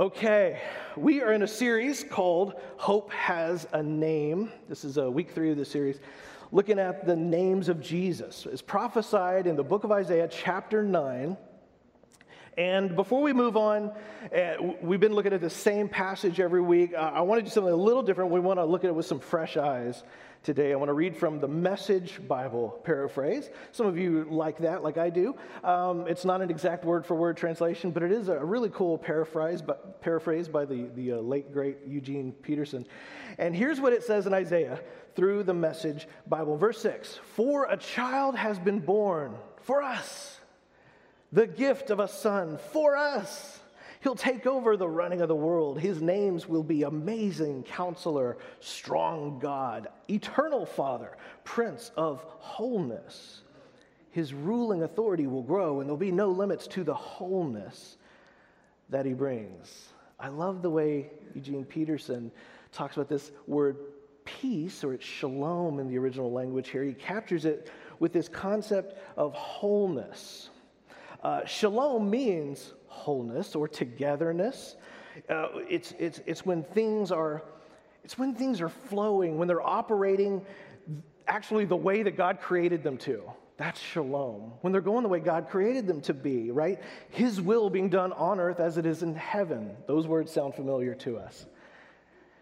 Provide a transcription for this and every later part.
Okay, we are in a series called Hope Has a Name. This is a week three of the series, looking at the names of Jesus. It's prophesied in the book of Isaiah, chapter 9. And before we move on, uh, we've been looking at the same passage every week. Uh, I want to do something a little different. We want to look at it with some fresh eyes today. I want to read from the Message Bible paraphrase. Some of you like that, like I do. Um, it's not an exact word for word translation, but it is a really cool paraphrase, but, paraphrase by the, the uh, late, great Eugene Peterson. And here's what it says in Isaiah through the Message Bible. Verse 6 For a child has been born for us, the gift of a son for us. He'll take over the running of the world. His names will be Amazing Counselor, Strong God, Eternal Father, Prince of Wholeness. His ruling authority will grow, and there'll be no limits to the wholeness that he brings. I love the way Eugene Peterson talks about this word peace, or it's shalom in the original language here. He captures it with this concept of wholeness. Uh, shalom means wholeness or togetherness. Uh, it's, it's, it's when things are it's when things are flowing, when they're operating actually the way that God created them to. That's shalom. When they're going the way God created them to be, right? His will being done on earth as it is in heaven. Those words sound familiar to us.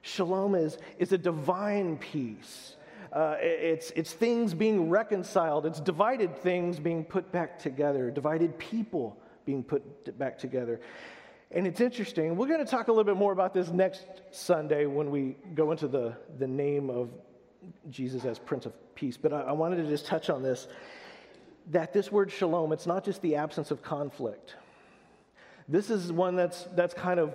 Shalom is, is a divine peace. Uh, it's, it's things being reconciled. It's divided things being put back together, divided people being put back together. And it's interesting. We're going to talk a little bit more about this next Sunday when we go into the, the name of Jesus as Prince of Peace. But I, I wanted to just touch on this that this word shalom, it's not just the absence of conflict. This is one that's, that's kind of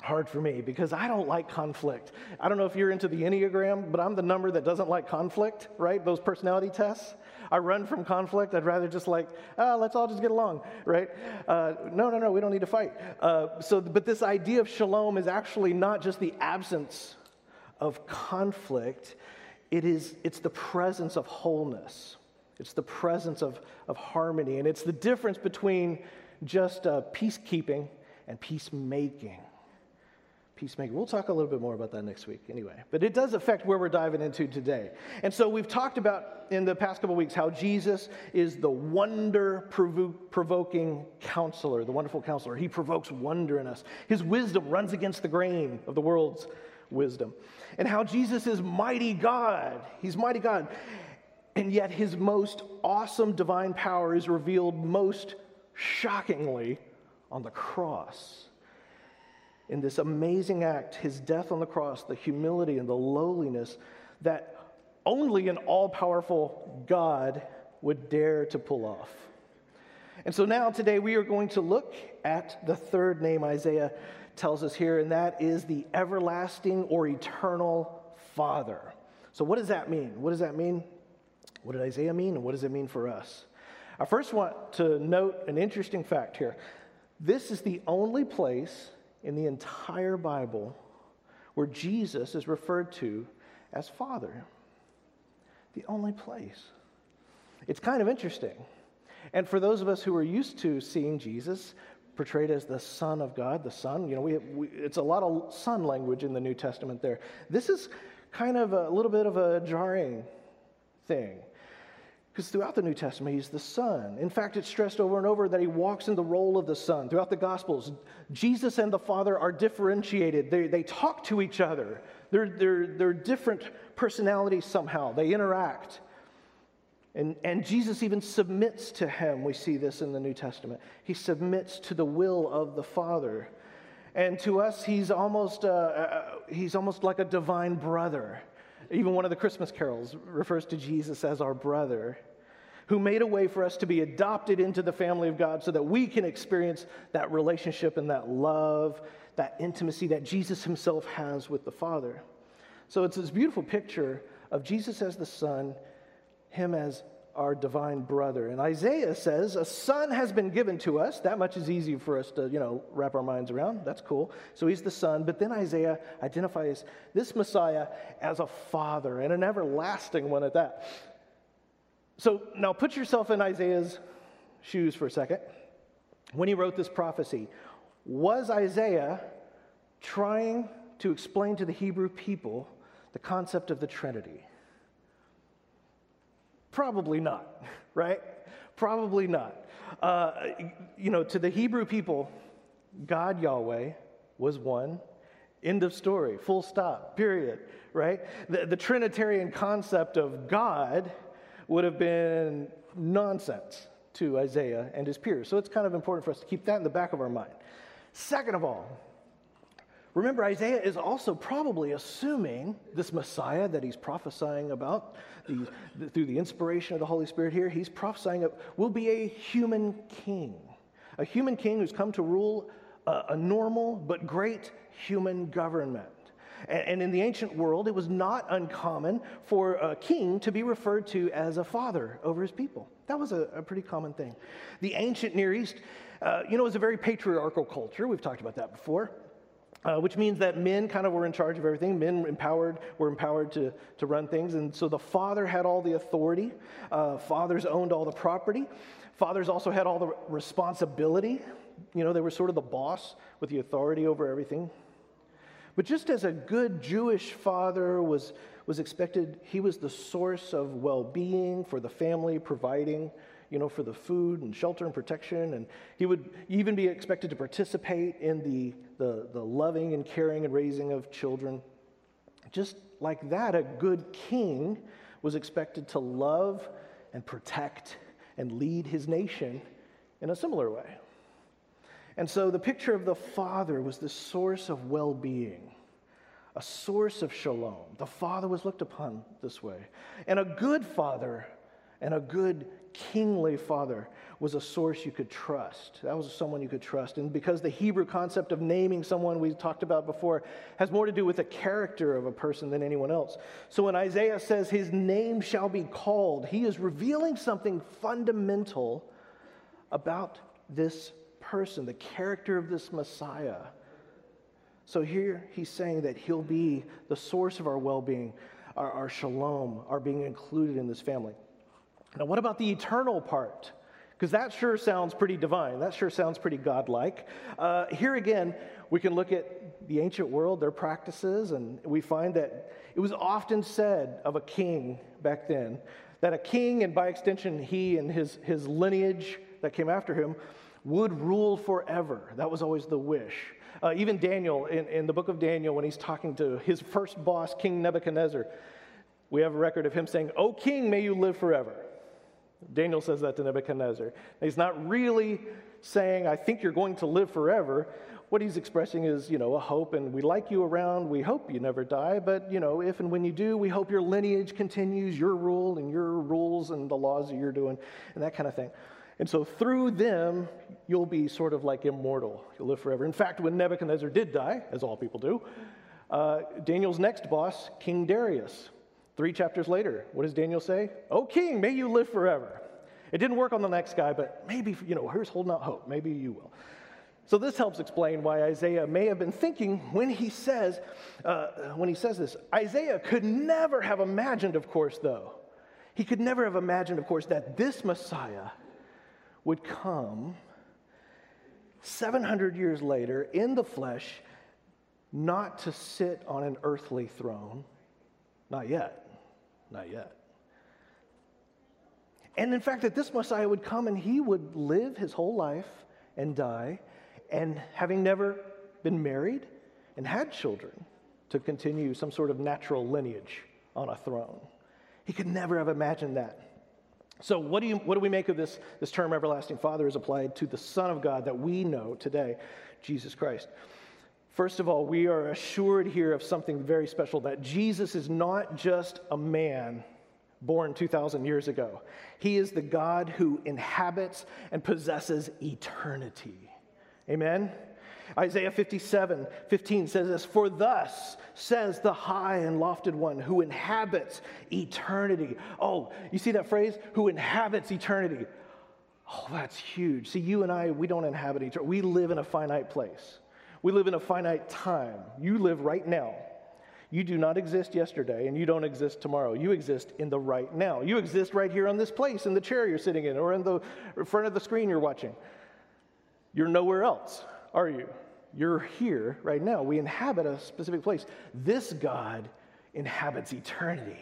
hard for me because I don't like conflict. I don't know if you're into the Enneagram, but I'm the number that doesn't like conflict, right? Those personality tests. I run from conflict. I'd rather just like, ah, let's all just get along, right? Uh, no, no, no, we don't need to fight. Uh, so, but this idea of shalom is actually not just the absence of conflict. It is, it's the presence of wholeness. It's the presence of, of harmony. And it's the difference between just uh, peacekeeping and peacemaking peacemaker. We'll talk a little bit more about that next week anyway. But it does affect where we're diving into today. And so we've talked about in the past couple weeks how Jesus is the wonder provoking counselor, the wonderful counselor. He provokes wonder in us. His wisdom runs against the grain of the world's wisdom. And how Jesus is mighty God. He's mighty God. And yet his most awesome divine power is revealed most shockingly on the cross in this amazing act, his death on the cross, the humility and the lowliness that only an all powerful God would dare to pull off. And so now, today, we are going to look at the third name Isaiah tells us here, and that is the everlasting or eternal Father. So, what does that mean? What does that mean? What did Isaiah mean, and what does it mean for us? I first want to note an interesting fact here. This is the only place in the entire Bible where Jesus is referred to as Father. The only place. It's kind of interesting. And for those of us who are used to seeing Jesus portrayed as the Son of God, the Son, you know, we, we, it's a lot of Son language in the New Testament there. This is kind of a little bit of a jarring thing. Because throughout the New Testament, he's the Son. In fact, it's stressed over and over that he walks in the role of the Son. Throughout the Gospels, Jesus and the Father are differentiated. They, they talk to each other, they're, they're, they're different personalities somehow, they interact. And, and Jesus even submits to him. We see this in the New Testament. He submits to the will of the Father. And to us, he's almost, uh, uh, he's almost like a divine brother. Even one of the Christmas carols refers to Jesus as our brother, who made a way for us to be adopted into the family of God so that we can experience that relationship and that love, that intimacy that Jesus himself has with the Father. So it's this beautiful picture of Jesus as the Son, Him as our divine brother. And Isaiah says, A son has been given to us. That much is easy for us to, you know, wrap our minds around. That's cool. So he's the son. But then Isaiah identifies this Messiah as a father and an everlasting one at that. So now put yourself in Isaiah's shoes for a second. When he wrote this prophecy, was Isaiah trying to explain to the Hebrew people the concept of the Trinity? Probably not, right? Probably not. Uh, you know, to the Hebrew people, God Yahweh was one. End of story, full stop, period, right? The, the Trinitarian concept of God would have been nonsense to Isaiah and his peers. So it's kind of important for us to keep that in the back of our mind. Second of all, remember, Isaiah is also probably assuming this Messiah that he's prophesying about the, through the inspiration of the Holy Spirit here, he's prophesying it will be a human king, a human king who's come to rule a, a normal but great human government. And, and in the ancient world, it was not uncommon for a king to be referred to as a father over his people. That was a, a pretty common thing. The ancient Near East, uh, you know, was a very patriarchal culture. We've talked about that before. Uh, which means that men kind of were in charge of everything. Men empowered were empowered to, to run things. And so the father had all the authority. Uh, fathers owned all the property. Fathers also had all the responsibility. You know, they were sort of the boss with the authority over everything. But just as a good Jewish father was, was expected, he was the source of well being for the family, providing you know, for the food and shelter and protection. And he would even be expected to participate in the, the, the loving and caring and raising of children. Just like that, a good king was expected to love and protect and lead his nation in a similar way. And so the picture of the Father was the source of well being, a source of shalom. The Father was looked upon this way. And a good Father and a good kingly father was a source you could trust. That was someone you could trust. And because the Hebrew concept of naming someone we talked about before has more to do with the character of a person than anyone else. So when Isaiah says his name shall be called, he is revealing something fundamental about this person, the character of this Messiah. So here he's saying that he'll be the source of our well being, our, our shalom, our being included in this family. Now, what about the eternal part? Because that sure sounds pretty divine. That sure sounds pretty godlike. Uh, here again, we can look at the ancient world, their practices, and we find that it was often said of a king back then that a king, and by extension, he and his, his lineage that came after him, would rule forever. That was always the wish. Uh, even Daniel, in, in the book of Daniel, when he's talking to his first boss, King Nebuchadnezzar, we have a record of him saying, O king, may you live forever. Daniel says that to Nebuchadnezzar. He's not really saying, I think you're going to live forever. What he's expressing is, you know, a hope, and we like you around. We hope you never die, but, you know, if and when you do, we hope your lineage continues, your rule and your rules and the laws that you're doing, and that kind of thing. And so through them, you'll be sort of like immortal. You'll live forever. In fact, when Nebuchadnezzar did die, as all people do, uh, Daniel's next boss, King Darius, Three chapters later, what does Daniel say? Oh, king, may you live forever. It didn't work on the next guy, but maybe, you know, here's holding out hope. Maybe you will. So this helps explain why Isaiah may have been thinking when he says, uh, when he says this. Isaiah could never have imagined, of course, though. He could never have imagined, of course, that this Messiah would come 700 years later in the flesh, not to sit on an earthly throne, not yet, not yet. And in fact, that this Messiah would come and he would live his whole life and die, and having never been married and had children, to continue some sort of natural lineage on a throne. He could never have imagined that. So, what do, you, what do we make of this, this term everlasting Father as applied to the Son of God that we know today, Jesus Christ? First of all, we are assured here of something very special that Jesus is not just a man born 2,000 years ago. He is the God who inhabits and possesses eternity. Amen? Isaiah 57 15 says this For thus says the high and lofted one who inhabits eternity. Oh, you see that phrase? Who inhabits eternity. Oh, that's huge. See, you and I, we don't inhabit eternity, we live in a finite place. We live in a finite time. You live right now. You do not exist yesterday and you don't exist tomorrow. You exist in the right now. You exist right here on this place, in the chair you're sitting in, or in the front of the screen you're watching. You're nowhere else, are you? You're here right now. We inhabit a specific place. This God inhabits eternity.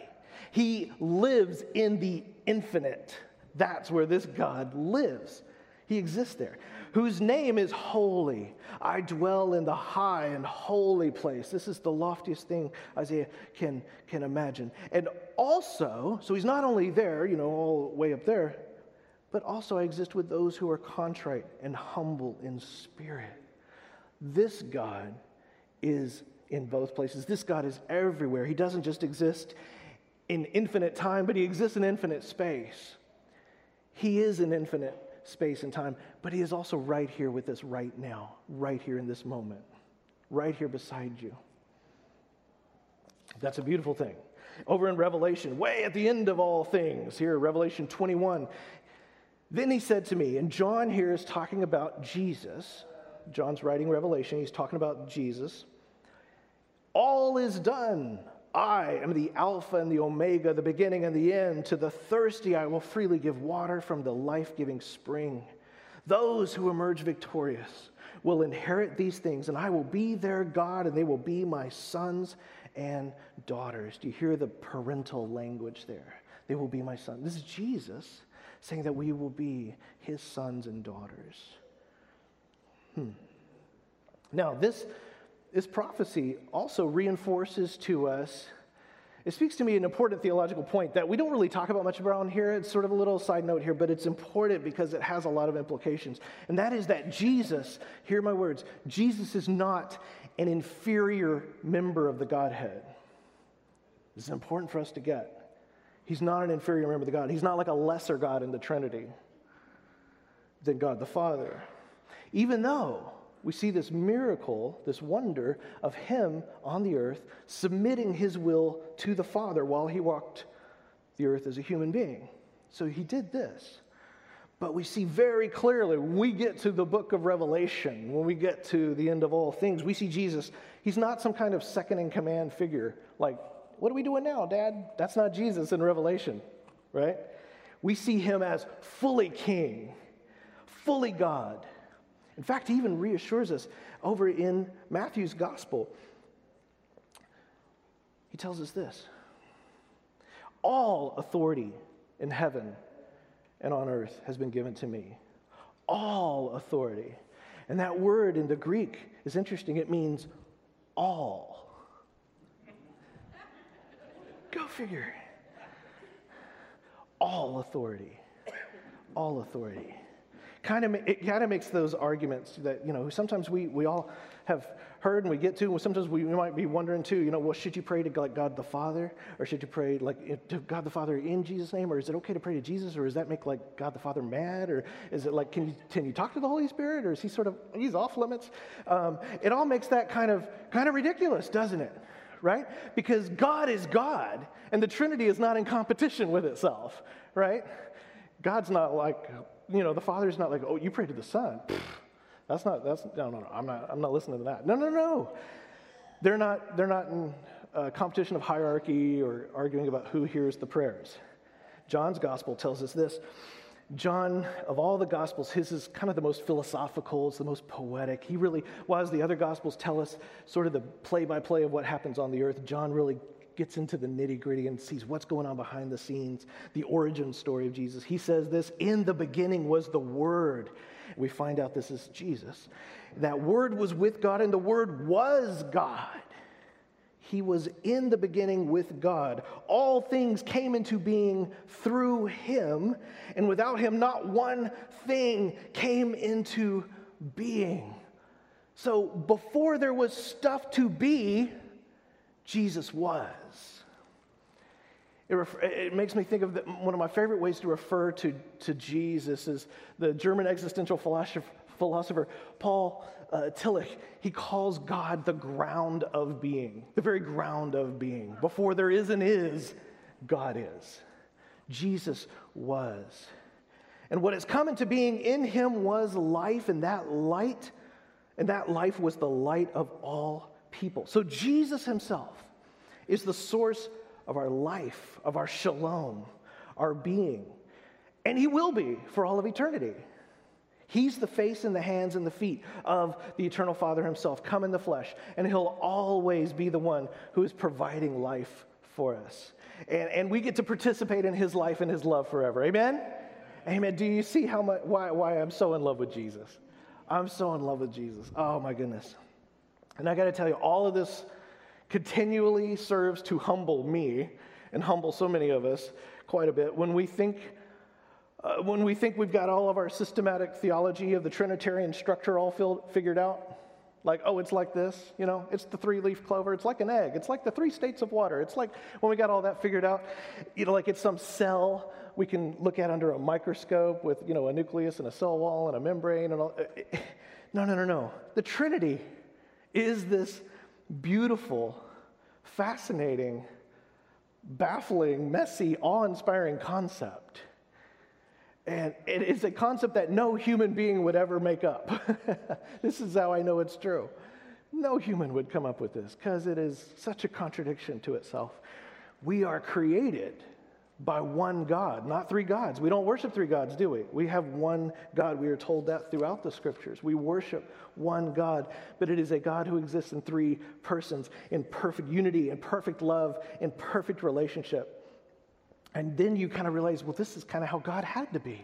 He lives in the infinite. That's where this God lives. He exists there. Whose name is holy. I dwell in the high and holy place. This is the loftiest thing Isaiah can, can imagine. And also, so he's not only there, you know, all the way up there, but also I exist with those who are contrite and humble in spirit. This God is in both places. This God is everywhere. He doesn't just exist in infinite time, but he exists in infinite space. He is in infinite space and time, but he is also right here with us right now, right here in this moment, right here beside you. That's a beautiful thing. Over in Revelation, way at the end of all things, here, Revelation 21, then he said to me, and John here is talking about Jesus. John's writing Revelation, he's talking about Jesus. All is done. I am the Alpha and the Omega, the beginning and the end. To the thirsty, I will freely give water from the life giving spring. Those who emerge victorious will inherit these things, and I will be their God, and they will be my sons and daughters. Do you hear the parental language there? They will be my sons. This is Jesus saying that we will be his sons and daughters. Hmm. Now, this, this prophecy also reinforces to us, it speaks to me an important theological point that we don't really talk about much around here. It's sort of a little side note here, but it's important because it has a lot of implications. And that is that Jesus, hear my words, Jesus is not an inferior member of the Godhead. This is important for us to get. He's not an inferior member of the God. He's not like a lesser God in the Trinity than God the Father. Even though we see this miracle, this wonder of Him on the earth submitting His will to the Father while He walked the earth as a human being. So He did this. But we see very clearly we get to the book of Revelation, when we get to the end of all things, we see Jesus. He's not some kind of second in command figure like what are we doing now, Dad? That's not Jesus in Revelation, right? We see him as fully king, fully God. In fact, he even reassures us over in Matthew's gospel. He tells us this All authority in heaven and on earth has been given to me. All authority. And that word in the Greek is interesting. It means all. Go figure. All authority. All authority. Kind of, it kind of makes those arguments that, you know, sometimes we, we all have heard and we get to, sometimes we, might be wondering too, you know, well, should you pray to like God the Father? Or should you pray like to God the Father in Jesus' name? Or is it okay to pray to Jesus? Or does that make like God the Father mad? Or is it like, can you, can you talk to the Holy Spirit? Or is he sort of, he's off limits? Um, it all makes that kind of, kind of ridiculous, doesn't it? right? Because God is God, and the Trinity is not in competition with itself, right? God's not like, you know, the Father's not like, oh, you pray to the Son. That's not, that's, no, no, no, I'm not, I'm not listening to that. No, no, no. They're not, they're not in a competition of hierarchy or arguing about who hears the prayers. John's gospel tells us this John, of all the Gospels, his is kind of the most philosophical, it's the most poetic. He really, while the other Gospels tell us sort of the play by play of what happens on the earth, John really gets into the nitty gritty and sees what's going on behind the scenes, the origin story of Jesus. He says this In the beginning was the Word. We find out this is Jesus. That Word was with God, and the Word was God. He was in the beginning with God. All things came into being through him, and without him, not one thing came into being. So before there was stuff to be, Jesus was. It, ref- it, makes me think of the, one of my favorite ways to refer to, to Jesus is the German existential philosopher, philosopher Paul uh, Tillich, he calls God the ground of being, the very ground of being. Before there is and is, God is. Jesus was. And what has come into being in him was life, and that light, and that life was the light of all people. So Jesus himself is the source of our life, of our shalom, our being. And he will be for all of eternity. He's the face and the hands and the feet of the eternal Father himself, come in the flesh, and he'll always be the one who is providing life for us. And, and we get to participate in his life and his love forever. Amen? Amen. Do you see how much, why, why I'm so in love with Jesus? I'm so in love with Jesus. Oh my goodness. And I got to tell you, all of this continually serves to humble me and humble so many of us quite a bit when we think uh, when we think we've got all of our systematic theology of the Trinitarian structure all filled, figured out, like, oh, it's like this, you know, it's the three leaf clover, it's like an egg, it's like the three states of water, it's like when we got all that figured out, you know, like it's some cell we can look at under a microscope with, you know, a nucleus and a cell wall and a membrane and all. No, no, no, no. The Trinity is this beautiful, fascinating, baffling, messy, awe inspiring concept. And it is a concept that no human being would ever make up. this is how I know it's true. No human would come up with this because it is such a contradiction to itself. We are created by one God, not three gods. We don't worship three gods, do we? We have one God. We are told that throughout the scriptures. We worship one God, but it is a God who exists in three persons, in perfect unity, in perfect love, in perfect relationship. And then you kind of realize, well, this is kind of how God had to be.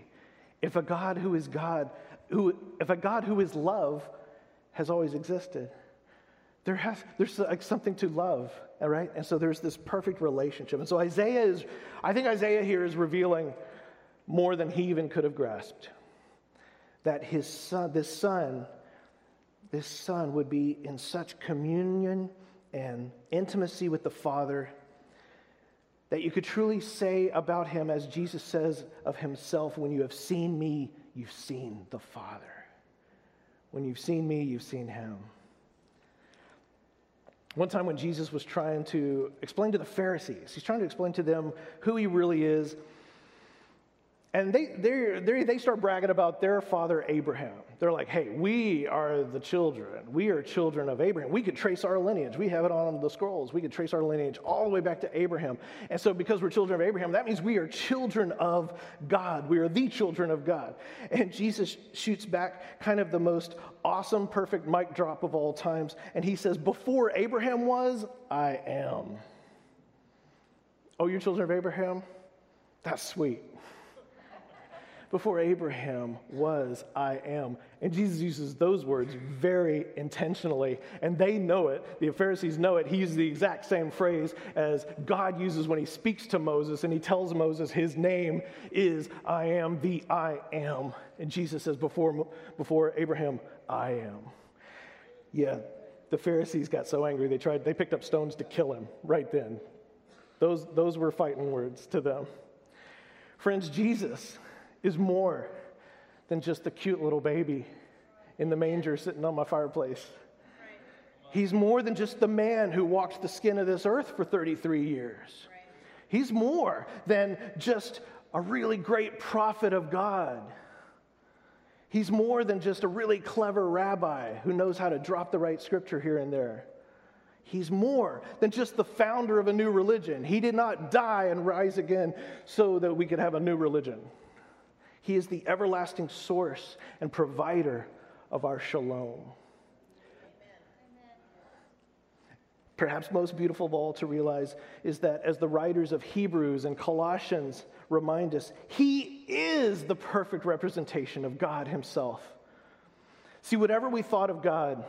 If a God who is God, who, if a God who is love has always existed, there has, there's like something to love, all right? And so there's this perfect relationship. And so Isaiah is, I think Isaiah here is revealing more than he even could have grasped. That his son, this son, this son would be in such communion and intimacy with the Father that you could truly say about him, as Jesus says of himself, when you have seen me, you've seen the Father. When you've seen me, you've seen him. One time when Jesus was trying to explain to the Pharisees, he's trying to explain to them who he really is and they, they they start bragging about their father Abraham. They're like, hey, we are the children. We are children of Abraham. We could trace our lineage. We have it on the scrolls. We could trace our lineage all the way back to Abraham. And so, because we're children of Abraham, that means we are children of God. We are the children of God. And Jesus shoots back kind of the most awesome, perfect mic drop of all times. And he says, Before Abraham was, I am. Oh, you're children of Abraham? That's sweet before Abraham was, I am. And Jesus uses those words very intentionally, and they know it. The Pharisees know it. He uses the exact same phrase as God uses when he speaks to Moses, and he tells Moses his name is I am the I am. And Jesus says, Before, before Abraham, I am. Yeah, the Pharisees got so angry they tried, they picked up stones to kill him right then. Those, those were fighting words to them. Friends, Jesus is more than just a cute little baby in the manger sitting on my fireplace. He's more than just the man who walked the skin of this earth for 33 years. He's more than just a really great prophet of God. He's more than just a really clever rabbi who knows how to drop the right scripture here and there. He's more than just the founder of a new religion. He did not die and rise again so that we could have a new religion. He is the everlasting source and provider of our shalom. Perhaps most beautiful of all to realize is that as the writers of Hebrews and Colossians remind us, He is the perfect representation of God Himself. See, whatever we thought of God,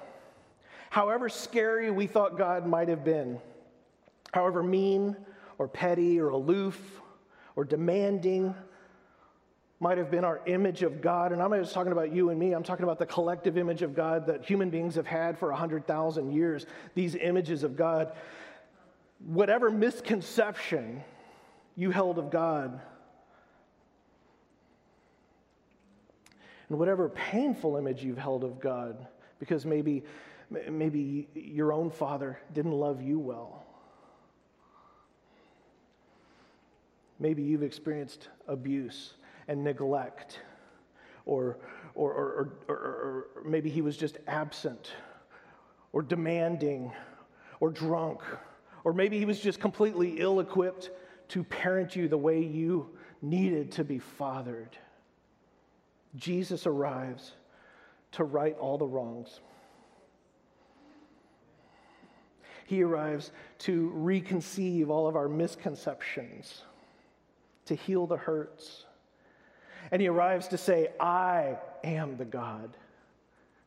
however scary we thought God might have been, however mean or petty or aloof or demanding might have been our image of God. And I'm not just talking about you and me, I'm talking about the collective image of God that human beings have had for 100,000 years, these images of God. Whatever misconception you held of God, and whatever painful image you've held of God, because maybe, maybe your own father didn't love you well. Maybe you've experienced abuse and neglect. Or, or, or, or, maybe he was just absent, or demanding, or drunk, or maybe he was just completely ill equipped to parent you the way you needed to be fathered. Jesus arrives to right all the wrongs. He arrives to reconceive all of our misconceptions, to heal the hurts. And he arrives to say, I am the God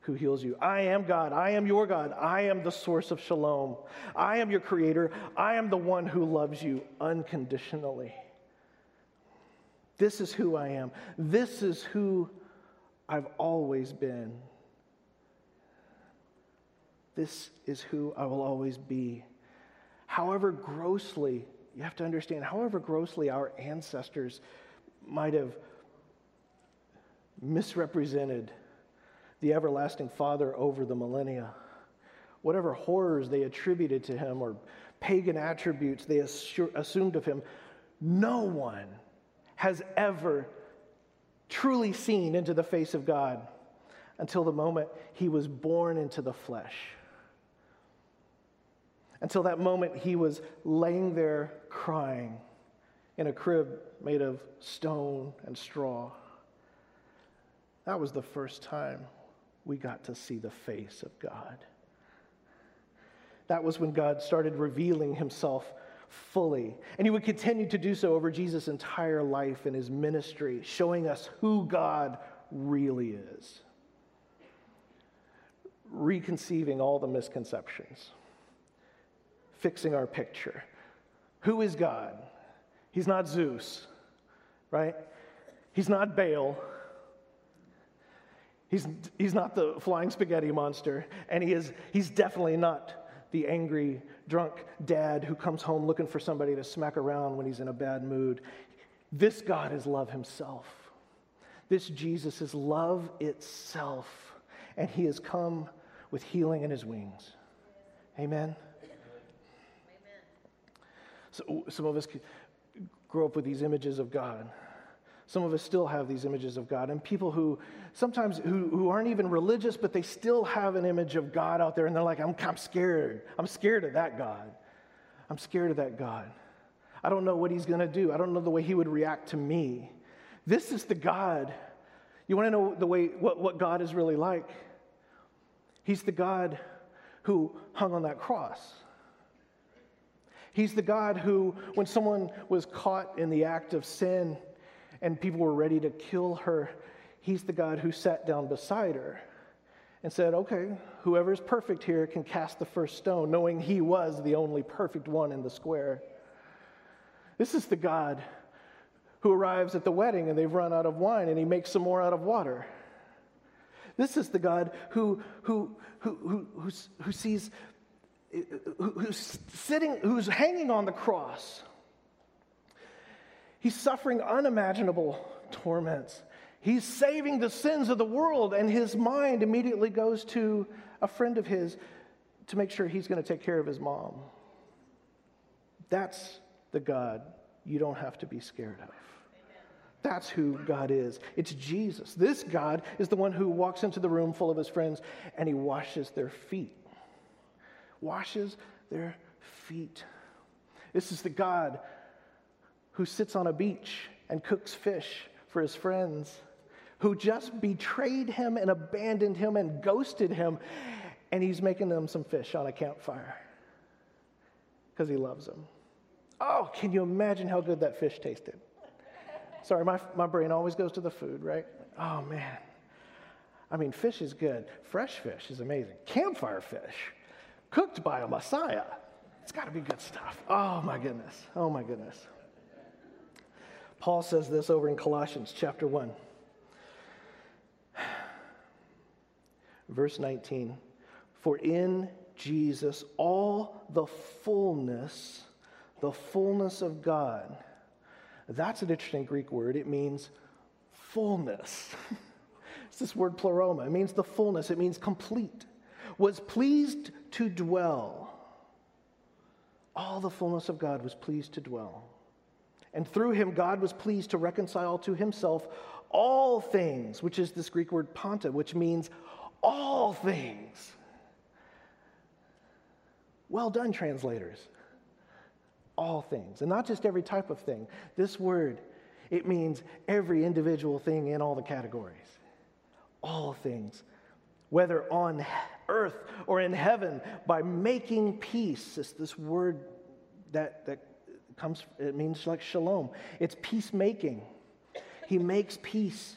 who heals you. I am God. I am your God. I am the source of shalom. I am your creator. I am the one who loves you unconditionally. This is who I am. This is who I've always been. This is who I will always be. However grossly, you have to understand, however grossly our ancestors might have misrepresented the everlasting Father over the millennia, whatever horrors they attributed to him or pagan attributes they assumed of him, no one has ever truly seen into the face of God until the moment he was born into the flesh. Until that moment he was laying there crying in a crib made of stone and straw. That was the first time we got to see the face of God. That was when God started revealing himself fully. And he would continue to do so over Jesus' entire life and his ministry, showing us who God really is. Reconceiving all the misconceptions, fixing our picture. Who is God? He's not Zeus, right? He's not Baal. He's, he's not the flying spaghetti monster, and he is, he's definitely not the angry, drunk dad who comes home looking for somebody to smack around when he's in a bad mood. This God is love himself. This Jesus is love itself, and he has come with healing in his wings. Amen. Amen. So, some of us grow up with these images of God. Some of us still have these images of God. And people who sometimes who, who aren't even religious, but they still have an image of God out there, and they're like, I'm, I'm scared. I'm scared of that God. I'm scared of that God. I don't know what he's going to do. I don't know the way he would react to me. This is the God. You want to know the way what, what God is really like? He's the God who hung on that cross. He's the God who, when someone was caught in the act of sin, and people were ready to kill her, he's the God who sat down beside her and said, Okay, whoever's perfect here can cast the first stone, knowing he was the only perfect one in the square. This is the God who arrives at the wedding and they've run out of wine and he makes some more out of water. This is the God who, who, who, who, who, who sees, who's sitting, who's hanging on the cross He's suffering unimaginable torments. He's saving the sins of the world, and his mind immediately goes to a friend of his to make sure he's going to take care of his mom. That's the God you don't have to be scared of. That's who God is. It's Jesus. This God is the one who walks into the room full of his friends and he washes their feet. Washes their feet. This is the God who sits on a beach and cooks fish for his friends, who just betrayed him and abandoned him and ghosted him, and he's making them some fish on a campfire because he loves them. Oh, can you imagine how good that fish tasted? Sorry, my, my brain always goes to the food, right? Oh, man. I mean, fish is good. Fresh fish is amazing. Campfire fish, cooked by a Messiah. It's got to be good stuff. Oh, my goodness. Oh, my goodness. Paul says this over in Colossians chapter 1. Verse 19 For in Jesus all the fullness, the fullness of God. That's an interesting Greek word. It means fullness. it's this word pleroma. It means the fullness, it means complete. Was pleased to dwell. All the fullness of God was pleased to dwell and through him, God was pleased to reconcile to himself all things, which is this Greek word panta, which means all things. Well done, translators. All things, and not just every type of thing. This word, it means every individual thing in all the categories. all things, whether on earth or in heaven, by making peace. It's this word that, that comes, it means like shalom. It's peacemaking. He makes peace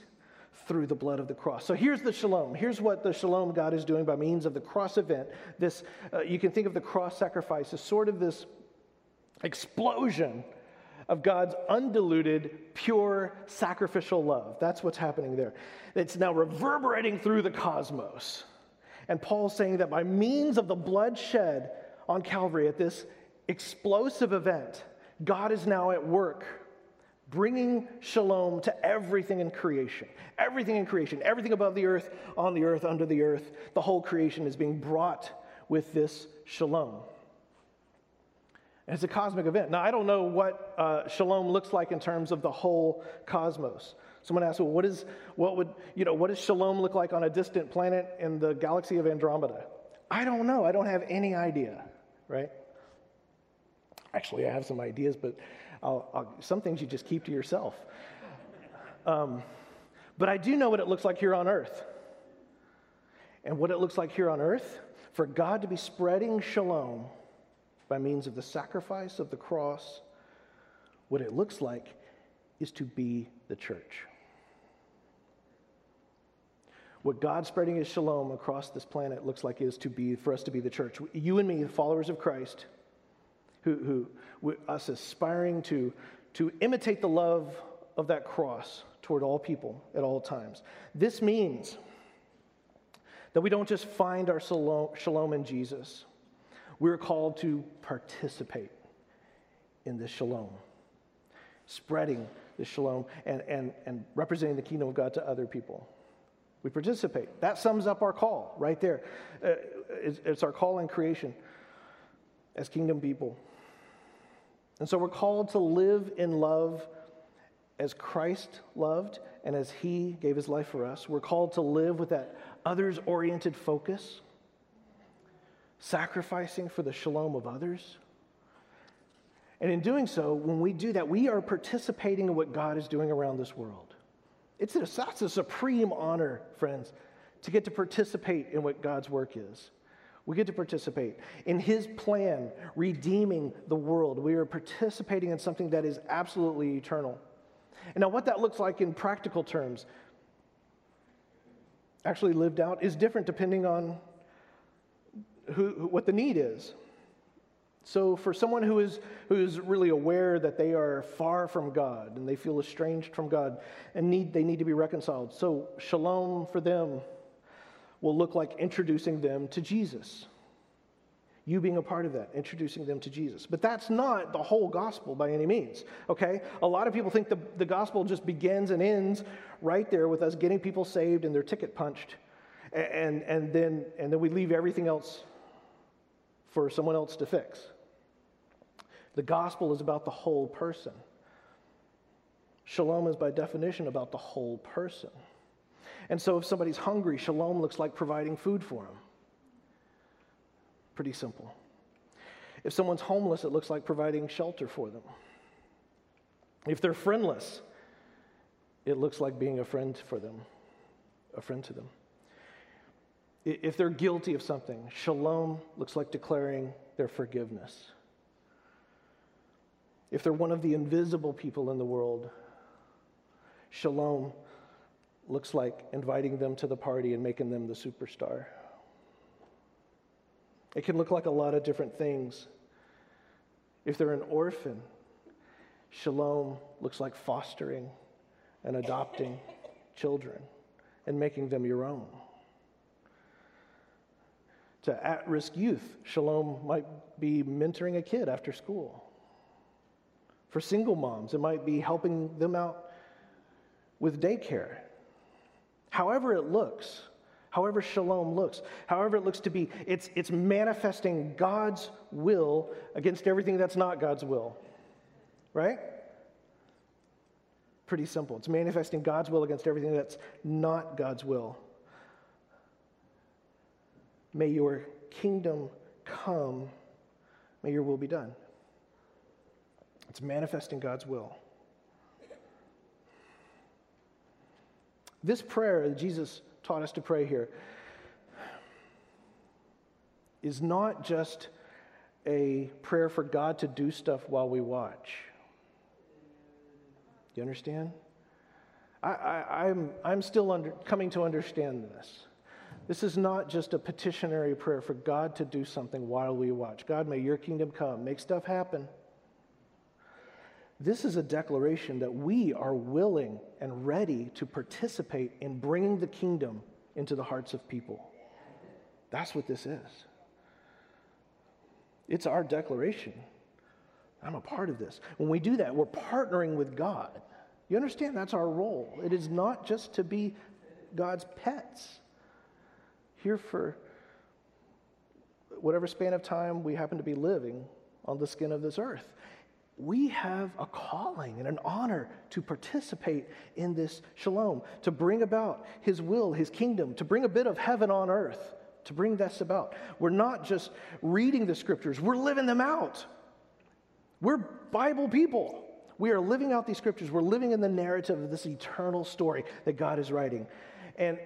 through the blood of the cross. So here's the shalom. Here's what the shalom God is doing by means of the cross event. This, uh, you can think of the cross sacrifice as sort of this explosion of God's undiluted, pure, sacrificial love. That's what's happening there. It's now reverberating through the cosmos. And Paul's saying that by means of the blood shed on Calvary at this explosive event, God is now at work bringing shalom to everything in creation. Everything in creation, everything above the earth, on the earth, under the earth, the whole creation is being brought with this shalom. It's a cosmic event. Now, I don't know what uh, shalom looks like in terms of the whole cosmos. Someone asked, well, what, is, what, would, you know, what does shalom look like on a distant planet in the galaxy of Andromeda? I don't know. I don't have any idea, right? Actually, I have some ideas, but I'll, I'll, some things you just keep to yourself. Um, but I do know what it looks like here on earth. And what it looks like here on earth, for God to be spreading shalom by means of the sacrifice of the cross, what it looks like is to be the church. What God spreading his shalom across this planet looks like is to be for us to be the church. You and me, followers of Christ, who, who us aspiring to, to imitate the love of that cross toward all people at all times. This means that we don't just find our shalom in Jesus, we're called to participate in this shalom, spreading the shalom and, and, and representing the kingdom of God to other people. We participate. That sums up our call right there. Uh, it's, it's our call in creation as kingdom people. And so we're called to live in love as Christ loved and as he gave his life for us. We're called to live with that others oriented focus, sacrificing for the shalom of others. And in doing so, when we do that, we are participating in what God is doing around this world. It's a, that's a supreme honor, friends, to get to participate in what God's work is. We get to participate in His plan, redeeming the world. We are participating in something that is absolutely eternal. And now, what that looks like in practical terms, actually lived out, is different depending on who, what the need is. So, for someone who is, who is really aware that they are far from God and they feel estranged from God and need, they need to be reconciled, so shalom for them will look like introducing them to Jesus. You being a part of that, introducing them to Jesus. But that's not the whole gospel by any means, okay? A lot of people think the, the gospel just begins and ends right there with us getting people saved and their ticket punched, and, and, then, and then we leave everything else for someone else to fix. The gospel is about the whole person. Shalom is by definition about the whole person. And so if somebody's hungry, shalom looks like providing food for them. Pretty simple. If someone's homeless, it looks like providing shelter for them. If they're friendless, it looks like being a friend for them, a friend to them. If they're guilty of something, shalom looks like declaring their forgiveness. If they're one of the invisible people in the world, shalom looks like inviting them to the party and making them the superstar. It can look like a lot of different things. If they're an orphan, shalom looks like fostering and adopting children and making them your own. To at risk youth, shalom might be mentoring a kid after school. For single moms, it might be helping them out with daycare However, it looks, however, shalom looks, however, it looks to be, it's, it's manifesting God's will against everything that's not God's will. Right? Pretty simple. It's manifesting God's will against everything that's not God's will. May your kingdom come, may your will be done. It's manifesting God's will. This prayer that Jesus taught us to pray here is not just a prayer for God to do stuff while we watch. You understand? I, am I'm, I'm still under, coming to understand this. This is not just a petitionary prayer for God to do something while we watch. God, may your kingdom come, make stuff happen. This is a declaration that we are willing and ready to participate in bringing the kingdom into the hearts of people. That's what this is. It's our declaration. I'm a part of this. When we do that, we're partnering with God. You understand? That's our role. It is not just to be God's pets, here for whatever span of time we happen to be living on the skin of this earth. We have a calling and an honor to participate in this shalom, to bring about His will, His kingdom, to bring a bit of heaven on earth to bring this about. We're not just reading the scriptures, we're living them out. We're Bible people. We are living out these scriptures. We're living in the narrative of this eternal story that God is writing. And,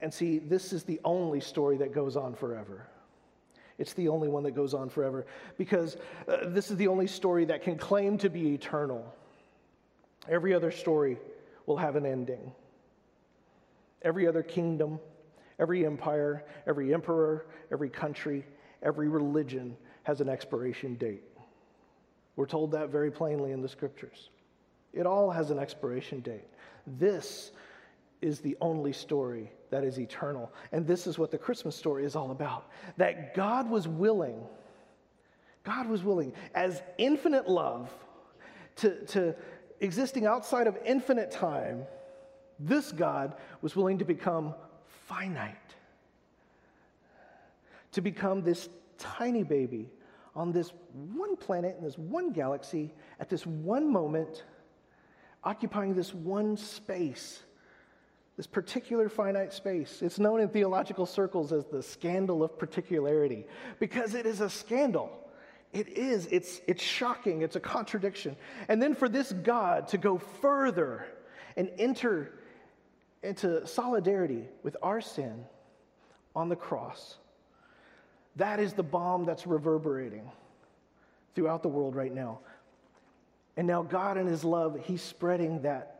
and see, this is the only story that goes on forever. It's the only one that goes on forever because uh, this is the only story that can claim to be eternal. Every other story will have an ending. Every other kingdom, Every empire, every emperor, every country, every religion has an expiration date. We're told that very plainly in the scriptures. It all has an expiration date. This is the only story that is eternal. And this is what the Christmas story is all about that God was willing, God was willing, as infinite love to, to existing outside of infinite time, this God was willing to become finite. To become this tiny baby on this one planet in this one galaxy at this one moment, occupying this one space, this particular finite space. It's known in theological circles as the scandal of particularity because it is a scandal. It is. It's, it's shocking. It's a contradiction. And then for this God to go further and enter into solidarity with our sin on the cross. That is the bomb that's reverberating throughout the world right now. And now, God, in His love, He's spreading that.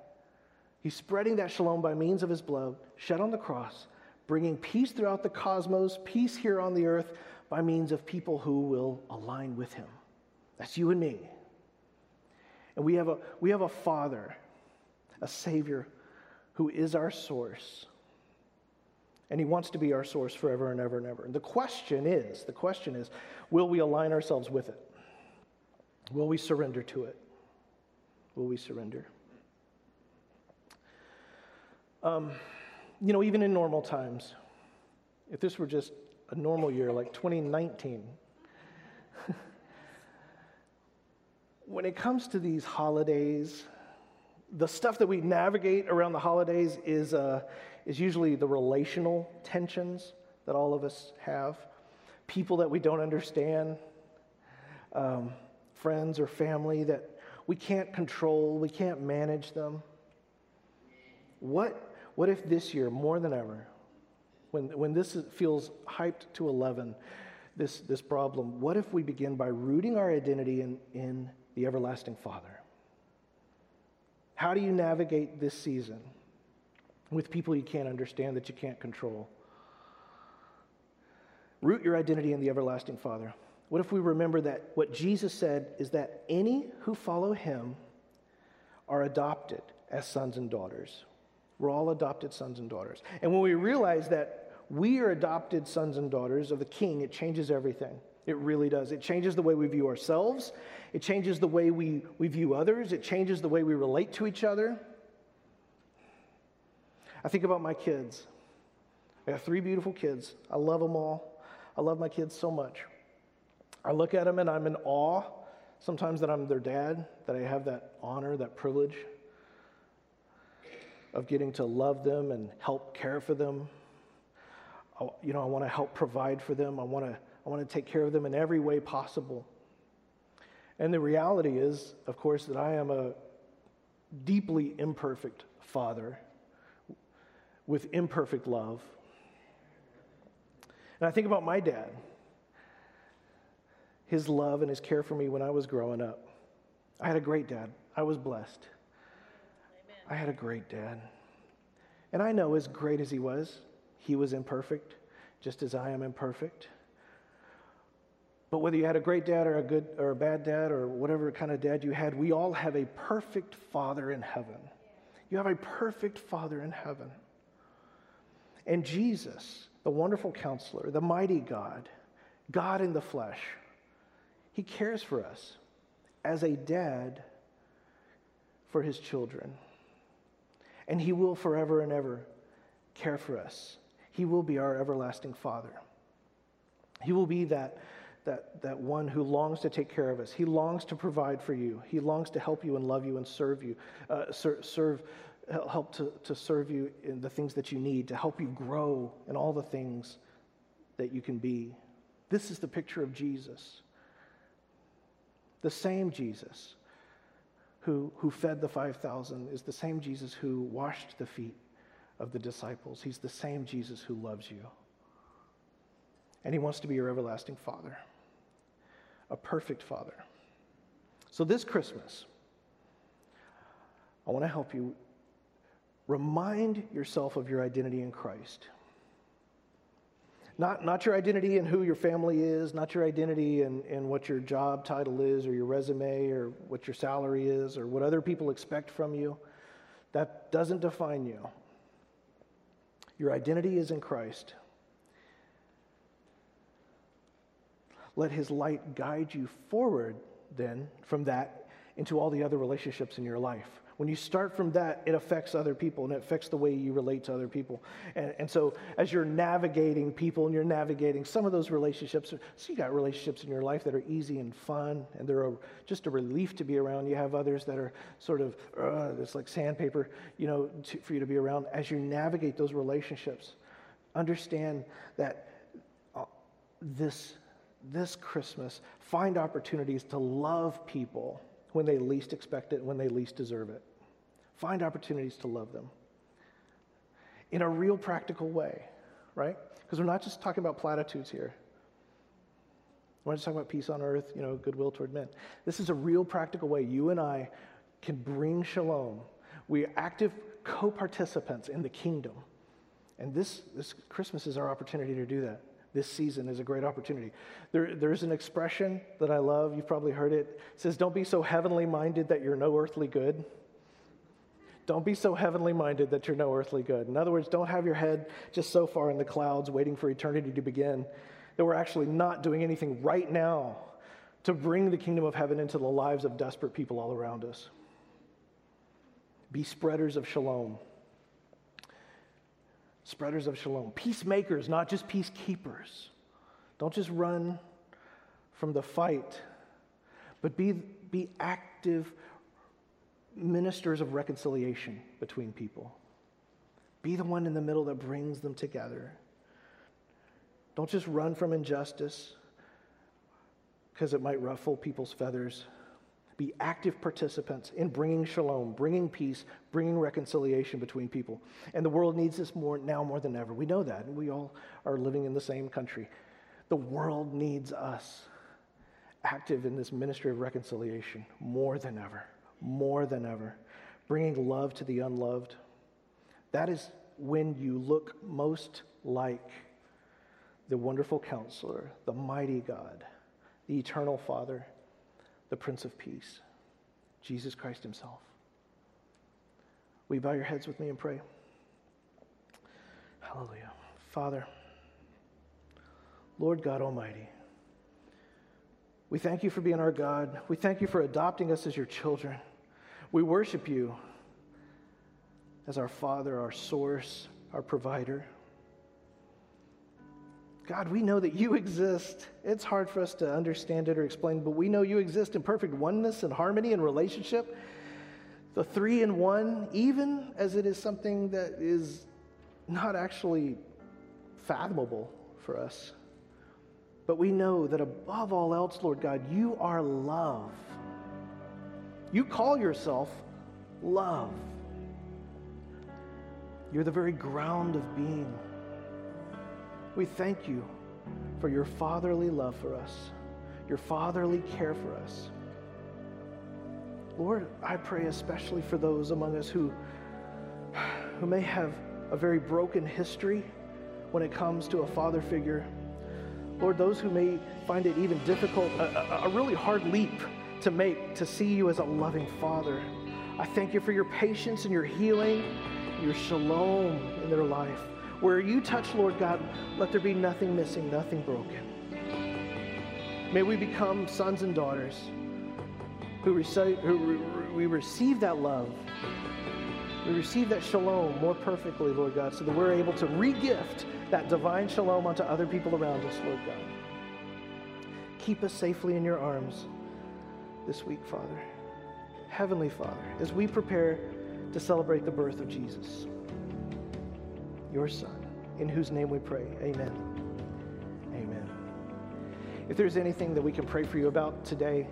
He's spreading that shalom by means of His blood shed on the cross, bringing peace throughout the cosmos, peace here on the earth by means of people who will align with Him. That's you and me. And we have a, we have a Father, a Savior who is our source. And he wants to be our source forever and ever and ever. And the question is, the question is, will we align ourselves with it? Will we surrender to it? Will we surrender? Um, you know, even in normal times, if this were just a normal year like 2019, when it comes to these holidays the stuff that we navigate around the holidays is, uh, is usually the relational tensions that all of us have, people that we don't understand, um, friends or family that we can't control, we can't manage them. What, what if this year, more than ever, when, when this feels hyped to 11, this, this problem, what if we begin by rooting our identity in, in the everlasting Father? How do you navigate this season with people you can't understand, that you can't control? Root your identity in the everlasting Father. What if we remember that what Jesus said is that any who follow him are adopted as sons and daughters? We're all adopted sons and daughters. And when we realize that we are adopted sons and daughters of the King, it changes everything. It really does. It changes the way we view ourselves, it changes the way we, we view others, it changes the way we relate to each other. I think about my kids. I have three beautiful kids. I love them all. I love my kids so much. I look at them and I'm in awe sometimes that I'm their dad, that I have that honor, that privilege of getting to love them and help care for them. I, you know, I want to help provide for them. I want to I want to take care of them in every way possible. And the reality is, of course, that I am a deeply imperfect father with imperfect love. And I think about my dad, his love and his care for me when I was growing up. I had a great dad. I was blessed. I had a great dad. And I know, as great as he was, he was imperfect, just as I am imperfect. But whether you had a great dad or a good or a bad dad or whatever kind of dad you had, we all have a perfect father in heaven. You have a perfect father in heaven. And Jesus, the wonderful counselor, the mighty God, God in the flesh, he cares for us as a dad for his children. And he will forever and ever care for us. He will be our everlasting Father. He will be that, that, that one who longs to take care of us. He longs to provide for you. He longs to help you and love you and serve you, uh, ser- serve, help to, to serve you in the things that you need, to help you grow in all the things that you can be. This is the picture of Jesus. The same Jesus who, who fed the 5,000 is the same Jesus who washed the feet of the disciples. He's the same Jesus who loves you. And he wants to be your everlasting Father, a perfect Father. So this Christmas, I want to help you remind yourself of your identity in Christ. Not, not your identity and who your family is, not your identity and, in what your job title is, or your resume, or what your salary is, or what other people expect from you. That doesn't define you. Your identity is in Christ. Let his light guide you forward, then, from that into all the other relationships in your life. When you start from that, it affects other people and it affects the way you relate to other people. And, and so, as you're navigating people and you're navigating some of those relationships, so you got relationships in your life that are easy and fun and they're a, just a relief to be around. You have others that are sort of, uh, it's like sandpaper, you know, to, for you to be around. As you navigate those relationships, understand that uh, this, this Christmas, find opportunities to love people when they least expect it, when they least deserve it. Find opportunities to love them in a real practical way, right? Because we're not just talking about platitudes here. We're not just talking about peace on earth, you know, goodwill toward men. This is a real practical way you and I can bring shalom. We are active co participants in the kingdom. And this, this Christmas is our opportunity to do that this season is a great opportunity. There, there's an expression that I love. You've probably heard it. It says, Don't be so heavenly minded that you're no earthly good. Don't be so heavenly minded that you're no earthly good. In other words, don't have your head just so far in the clouds waiting for eternity to begin that we're actually not doing anything right now to bring the kingdom of heaven into the lives of desperate people all around us. Be spreaders of shalom spreaders of shalom, peacemakers, not just peacekeepers. Don't just run from the fight, but be, be active ministers of reconciliation between people. Be the one in the middle that brings them together. Don't just run from injustice because it might ruffle people's feathers be active participants in bringing shalom, bringing peace, bringing reconciliation between people. And the world needs this more now more than ever. We know that. And we all are living in the same country. The world needs us active in this ministry of reconciliation more than ever, more than ever. Bringing love to the unloved. That is when you look most like the wonderful counselor, the mighty God, the eternal Father the Prince of Peace, Jesus Christ Himself. Will you bow your heads with me and pray? Hallelujah. Father, Lord God Almighty, we thank you for being our God. We thank you for adopting us as your children. We worship you as our Father, our source, our provider. God, we know that you exist. It's hard for us to understand it or explain, but we know you exist in perfect oneness and harmony and relationship. The three in one, even as it is something that is not actually fathomable for us. But we know that above all else, Lord God, you are love. You call yourself love. You're the very ground of being. We thank you for your fatherly love for us, your fatherly care for us. Lord, I pray especially for those among us who, who may have a very broken history when it comes to a father figure. Lord, those who may find it even difficult, a, a, really hard leap to make to see you as a loving father. I thank you for your patience and your healing, your shalom in their life. Where you touch, Lord God, let there be nothing missing, nothing broken. May we become sons and daughters who receive, who we receive that love. We receive that shalom more perfectly, Lord God, so that we're able to regift that divine shalom onto other people around us, Lord God. Keep us safely in your arms this week, Father. Heavenly Father, as we prepare to celebrate the birth of Jesus, your Son, in whose name we pray. Amen. Amen. If there's anything that we can pray for you about today,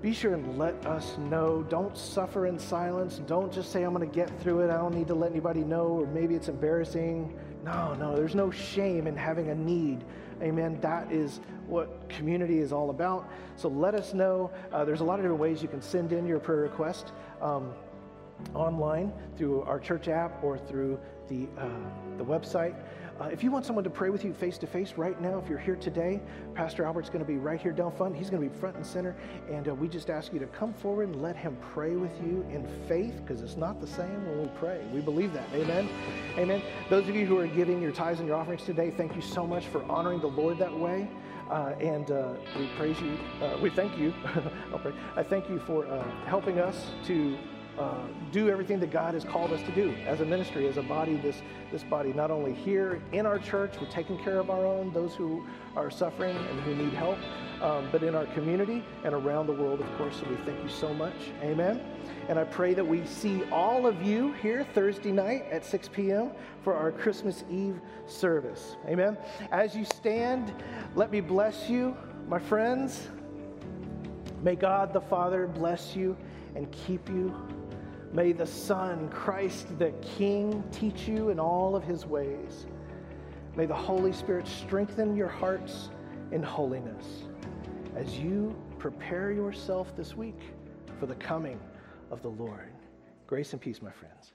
be sure and let us know. Don't suffer in silence. Don't just say, I'm going to get through it. I don't need to let anybody know, or maybe it's embarrassing. No, no, there's no shame in having a need. Amen. That is what community is all about. So let us know. Uh, there's a lot of different ways you can send in your prayer request um, online through our church app or through the, uh, the website. Uh, if you want someone to pray with you face to face right now, if you're here today, Pastor Albert's going to be right here down front. He's going to be front and center. And uh, we just ask you to come forward and let him pray with you in faith because it's not the same when we pray. We believe that. Amen. Amen. Those of you who are giving your tithes and your offerings today, thank you so much for honoring the Lord that way. Uh, and uh, we praise you. Uh, we thank you. I thank you for uh, helping us to uh, do everything that God has called us to do as a ministry, as a body, this, this body, not only here in our church, we're taking care of our own, those who are suffering and who need help, um, but in our community and around the world, of course. So we thank you so much. Amen. And I pray that we see all of you here Thursday night at 6 p.m. for our Christmas Eve service. Amen. As you stand, let me bless you, my friends. May God the Father bless you and keep you. May the Son, Christ the King, teach you in all of his ways. May the Holy Spirit strengthen your hearts in holiness as you prepare yourself this week for the coming of the Lord. Grace and peace, my friends.